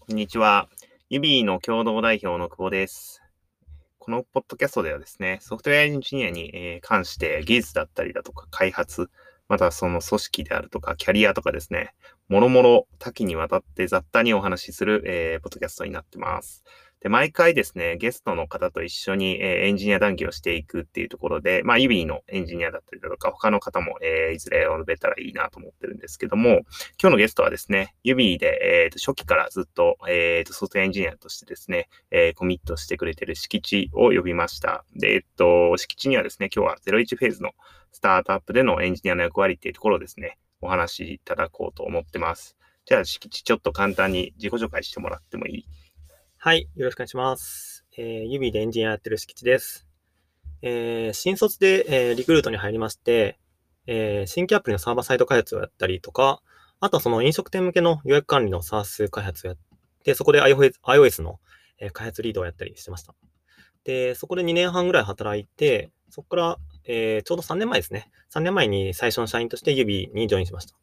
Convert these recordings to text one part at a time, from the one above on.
こんにちは。ユビーの共同代表の久保です。このポッドキャストではですね、ソフトウェアエンジニアに関して技術だったりだとか開発、またその組織であるとかキャリアとかですね、もろもろ多岐にわたって雑多にお話しする、えーポッドキャストになってます。で、毎回ですね、ゲストの方と一緒に、えエンジニア談義をしていくっていうところで、まあ、ユビーのエンジニアだったりだとか、他の方も、えーいずれ述べたらいいなと思ってるんですけども、今日のゲストはですね、ユビーで、えーと初期からずっと,、えーとソフトエンジニアとしてですね、えーコミットしてくれてる敷地を呼びました。で、えっと、敷地にはですね、今日は01フェーズのスタートアップでのエンジニアの役割っていうところをですね、お話しいただこうと思ってます。じゃあ、敷地ちょっと簡単に自己紹介してもらってもいい？はい、よろしくお願いします。えー、指でエンジニアやってる敷地です。えー、新卒で、えーリクルートに入りまして、えー新規アプリのサーバーサイト開発をやったりとか、あとはその飲食店向けの予約管理の SaaS 開発をやって、そこで iOS, iOS の、えー開発リードをやったりしてました。で、そこで2年半ぐらい働いて、そこから、えーちょうど3年前ですね。3年前に最初の社員として指にジョインしました。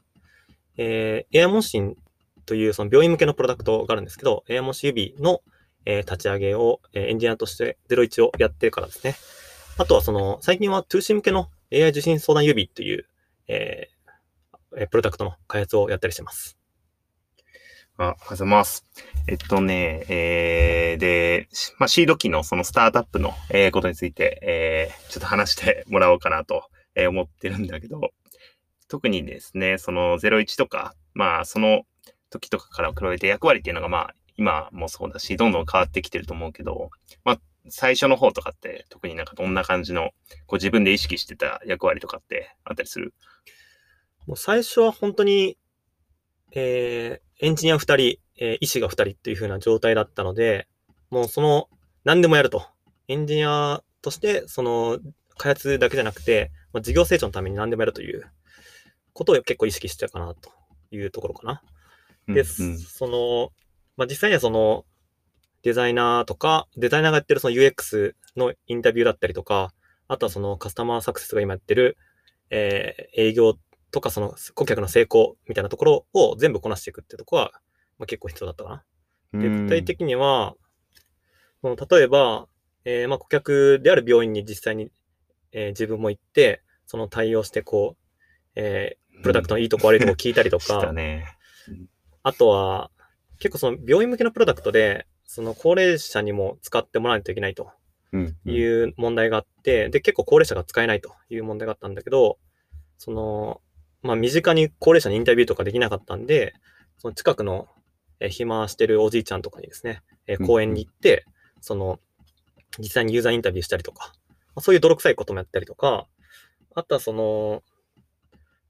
えー、エアモンシンというその病院向けのプロダクトがあるんですけど、エアモンシ指の、えー立ち上げを、えーエンジニアとして01をやってからですね。あとはその、最近は 2C 向けの AI 受信相談指という、えープロダクトの開発をやったりしてます。あ、おはようございます。えっとね、えー、で、まあ、シード機のそのスタートアップの、えーことについて、えー、ちょっと話してもらおうかなと、えー思ってるんだけど、特にですね、その01とか、まあ、その時とかから比べて役割っていうのが、まあ、今もそうだし、どんどん変わってきてると思うけど、まあ、最初の方とかって、特になんかどんな感じの、こう自分で意識してた役割とかってあったりする？もう最初は本当に、えーエンジニア2人、えー医師が2人っていう風な状態だったので、もうその、何でもやると。エンジニアとして、その、開発だけじゃなくて、まあ、事業成長のために何でもやるということを結構意識してたかなというところかな。で、うんうんその、まあ、実際にはその、デザイナーとか、デザイナーがやってるその UX のインタビューだったりとか、あとはそのカスタマーサクセスが今やってる、えー営業とかその顧客の成功みたいなところを全部こなしていくっていうところは、まあ、結構必要だったかな。で、具体的には、その例えば、えーまあ、顧客である病院に実際に、えー自分も行って、その対応してこう、えープロダクトのいいとこ悪いとこ聞いたりとか、ね。あとは、結構その病院向けのプロダクトで、その高齢者にも使ってもらわないといけないとうんうん。いう問題があって、で、結構高齢者が使えないという問題があったんだけど、その、まあ、身近に高齢者にインタビューとかできなかったんで、その近くの、えー暇してるおじいちゃんとかにですね、え公園に行って、その、実際にユーザーインタビューしたりとか、まあ、そういう泥臭いこともやったりとか、あとはその、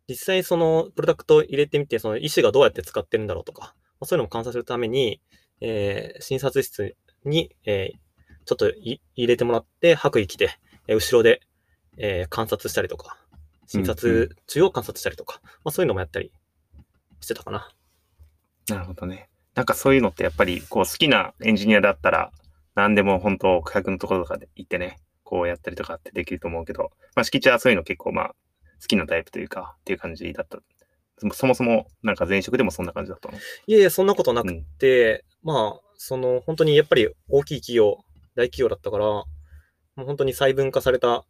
実際そのプロダクトを入れてみて、その医師がどうやって使ってるんだろうとか、まあ、そういうのも観察するために、えー診察室に、えーちょっとい入れてもらって、白衣着て、えー後ろで、えー観察したりとか、診うんう察中を観察したりとか、まあそういうのもやったりしてたかな。なるほどね。なんかそういうのってやっぱりこう好きなエンジニアだったら何でも本当顧客のところとかで行ってね、こうやったりとかってできると思うけど、まあ敷地はそういうの結構まあ好きなタイプというかっていう感じだった。そもそもなんか前職でもそんな感じだったの？いえいえ、そんなことなくうんて、まあ、その、本当にやっぱり大きい企業、大企業だったから、もう本当に細分化された、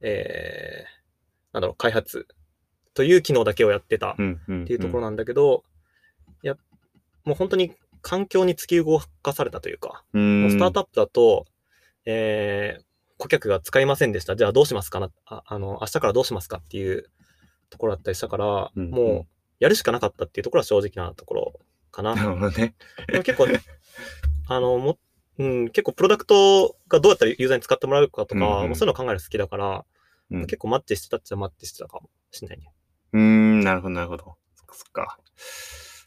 えー、なんだろう、開発という機能だけをやってた。っていうところなんだけど、いや、もう本当に環境に突き動かされたというか、うん。スタートアッアップだと、えー、顧客が使いませんでした。じゃあどうしますかなああの、明日からどうしますかっていうところだったりしたから、うんうんもうやるしかなかったっていうところは正直なところかな。なるほどね。でも結構、あの、も、うん、結構プロダクトがどうやったらユーザーに使ってもらうかとか、うんうんもうそういうの考えるの好きだから、うん結構マッチしてたっちゃマッチしてたかもしれないね。うーん、なるほど、なるほど。そっかそっか。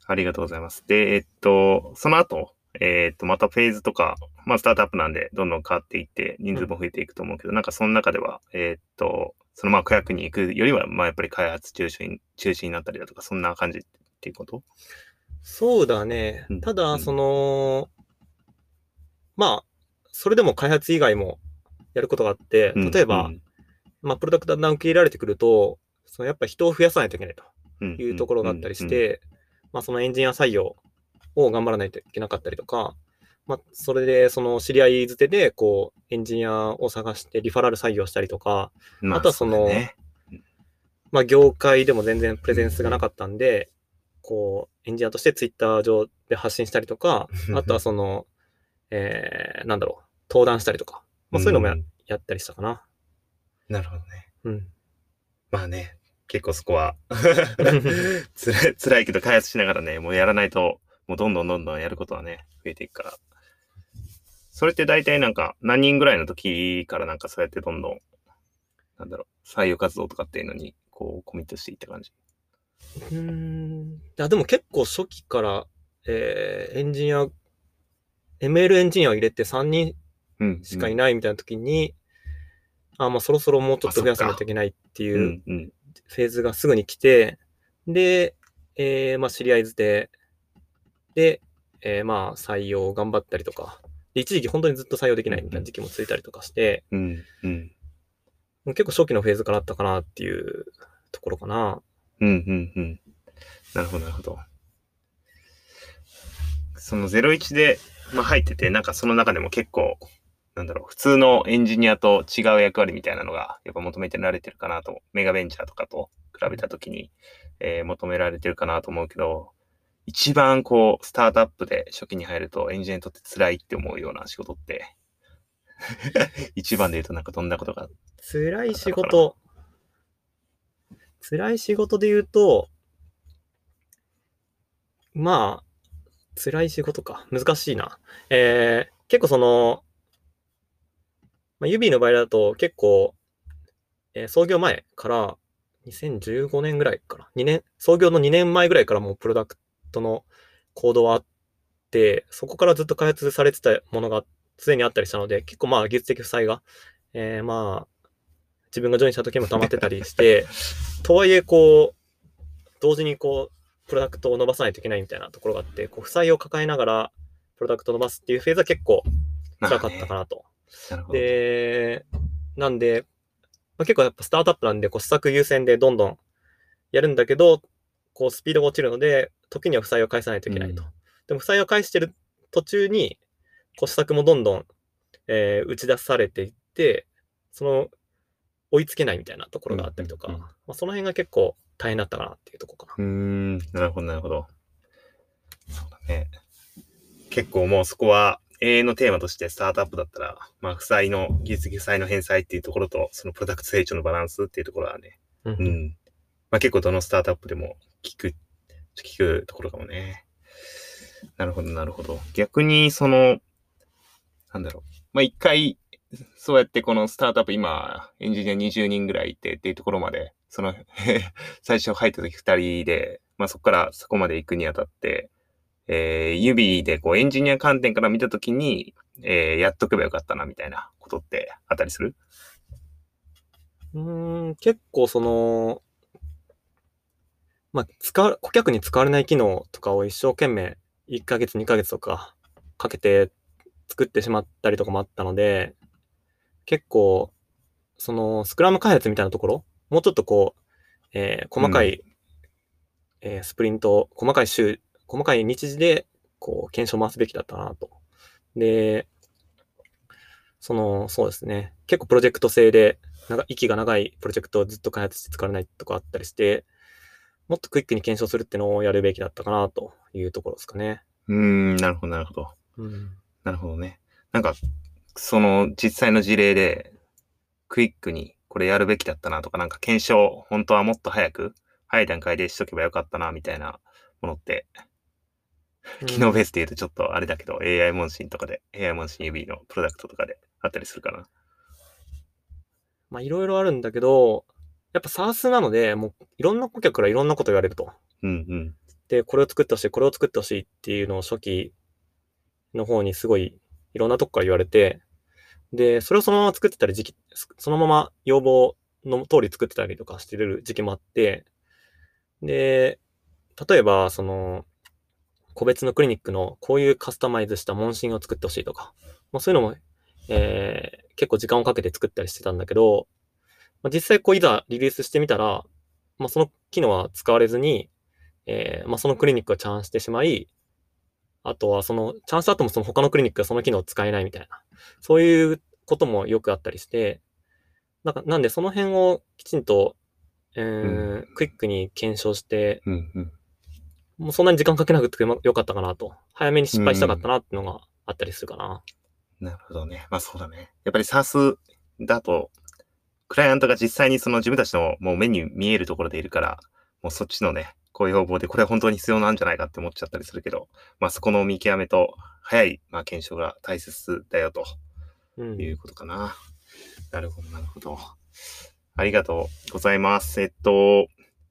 ありがとうございます。で、えっと、その後、えっと、またフェーズとか、まあ、スタートアップなんで、どんどん変わっていって、人数も増えていくと思うけど、なんかその中では、えっと、そのまあ、顧客に行くよりは、まあ、やっぱり開発中心、中心になったりだとか、そんな感じっていうこと？そうだね。うん。ただ、うん。その、まあ、それでも開発以外もやることがあって、例えば、うん。まあ、プロダクトだんだん受け入れられてくると、そのやっぱ人を増やさないといけないと。いうところがあったりして、まあそのエンジニア採用を頑張らないといけなかったりとか、まあそれでその知り合いづてでこうエンジニアを探してリファラル採用したりとか、まあとはそのねまあ業界でも全然プレゼンスがなかったんで、こうエンジニアとしてツイッター上で発信したりとか、あとはその、えー、なんだろう、登壇したりとか、まあそういうのもや,、んやったりしたかな。なるほどね。うん。まあね、結構そこは つらい、辛いけど開発しながらね、もうやらないと、もうどんどんどんどんやることはね、増えていくから。それって大体なんか何人ぐらいの時からなんかそうやってどんどん、なんだろう、採用活動とかっていうのに、こう、コミットしていった感じ？うーん。いや、でも結構初期から、えー、エンジニア、ML エンジニアを入れて3人うん。しかいないみたいな時に、あ、まあそろそろもうちょっと増やさないといけないってう。いうんうん。フェーズがすぐに来て、で、えー、まあ知り合いづて、で、えー、まあ採用頑張ったりとか、で一時期本当にずっと採用できないみたいな時期もついたりとかして、うん。うん。結構初期のフェーズからあったかなっていうところかな。うん。うん。うん。なるほど、なるほど。その01で、まあ、入ってて、なんかその中でも結構、なんだろう、普通のエンジニアと違う役割みたいなのが、やっぱ求めてられてるかなと、メガベンチャーとかと比べたときに、えー求められてるかなと思うけど、一番こう、スタートアップで初期に入るとエンジニアにとって辛いって思うような仕事って、一番で言うとなんかどんなことが、辛い仕事、辛い仕事で言うと、まあ、辛い仕事か。難しいな。えー、結構その、まあ、ユビーの場合だと結構、えー創業前から、2015年ぐらいから、2年、創業の2年前ぐらいからもうプロダクトのコードはあって、そこからずっと開発されてたものがすでにあったりしたので、結構まあ技術的負債が、えーまあ、自分がジョインした時も溜まってたりして、とはいえこう、同時にこう、プロダクトを伸ばさないといけないみたいなところがあって、こう負債を抱えながら、プロダクトを伸ばすっていうフェーズは結構辛かったかな。なと。なるほど。で、なんで、まあ、結構やっぱスタートアップなんで、こう施策優先でどんどんやるんだけど、こうスピードが落ちるので、時には負債を返さないといけないと。うんでも負債を返してる途中に、こう施策もどんどん、えー打ち出されていって、その追いつけないみたいなところがあったりとか、うんうんうんまあ、その辺が結構大変だったかなっていうところかうーん、なるほど、なるほど。そうだね。結構もうそこは永遠のテーマとしてスタートアップだったら、まあ、負債の、技術的負債の返済っていうところと、そのプロダクト成長のバランスっていうところはね、な。ううんん。まあ結構どのスタートアップでも聞く、聞くところかもね。なるほど、なるほど。逆に、その、なんだろう。まあ一回、そうやってこのスタートアップ今、エンジニア20人ぐらいいてっていうところまで、その、最初入った時2人で、まあそこからそこまで行くにあたって、えー、指でこうエンジニア観点から見た時に、えー、やっとけばよかったなみたいなことってあったりする？うーん、結構その、まあ、使わ、顧客に使われない機能とかを一生懸命1ヶ月2ヶ月とかかけて作ってしまったりとかもあったので、結構、そのスクラム開発みたいなところ、もうちょっとこう、えー細かい、えースプリント、細かい週、細かい日時で、こう、検証を回すべきだったなと。で、その、そうですね。結構プロジェクト制で、息が長いプロジェクトをずっと開発して使われないとかあったりして、もっとクイックに検証するっていうのをやるべきだったかなというところですかね。うーん、なるほど、なるほど。うん。なるほどね。なんか、その実際の事例で、クイックにこれやるべきだったなとか、なんか検証、本当はもっと早く、早い段階でしとけばよかったな、みたいなものって、機能ベースで言うとちょっとあれだけど、AI 問診とかで、AI 問診指のプロダクトとかであったりするかな。まあいろいろあるんだけど、やっぱ SARS なので、もういろんな顧客からいろんなこと言われると。うんうん。で、これを作ってほしい、これを作ってほしいっていうのを初期の方にすごいいろんなとこから言われて、で、それをそのまま作ってたり時期、そのまま要望の通り作ってたりとかしてる時期もあって、で、例えば、その、個別のクリニックのこういうカスタマイズした問診を作ってほしいとか、まあ、そういうのも、えー結構時間をかけて作ったりしてたんだけど、まあ、実際こういざリリースしてみたら、まあ、その機能は使われずに、えーまあ、そのクリニックがチャンしてしまい、あとはその、チャンスあってもその他のクリニックがその機能を使えないみたいな、そういうこともよくあったりして、なんかなんでその辺をきちんと、えークイックに検証して、うんうん。もうそんなに時間かけなくてもよかったかなと。早めに失敗したかったなっていうのがあったりするかな。なるほどね。まあそうだね。やっぱり SARS だと、クライアントが実際にその自分たちのもう目に見えるところでいるから、もうそっちのね、こういう要望でこれは本当に必要なんじゃないかって思っちゃったりするけど、まあそこの見極めと早い、まあ、検証が大切だよとうん。いうことかな。なるほど、なるほど。ありがとうございます。えっと、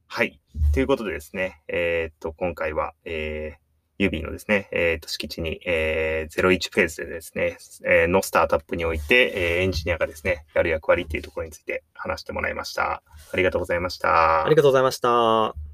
はい。ということでですね、えーっと、今回は、えー、ユビのですね、えーっと、敷地に、えー、01フェーズでですね、えーのスタートアップにおいて、えーエンジニアがですね、やる役割っていうところについて話してもらいました。ありがとうございました。ありがとうございました。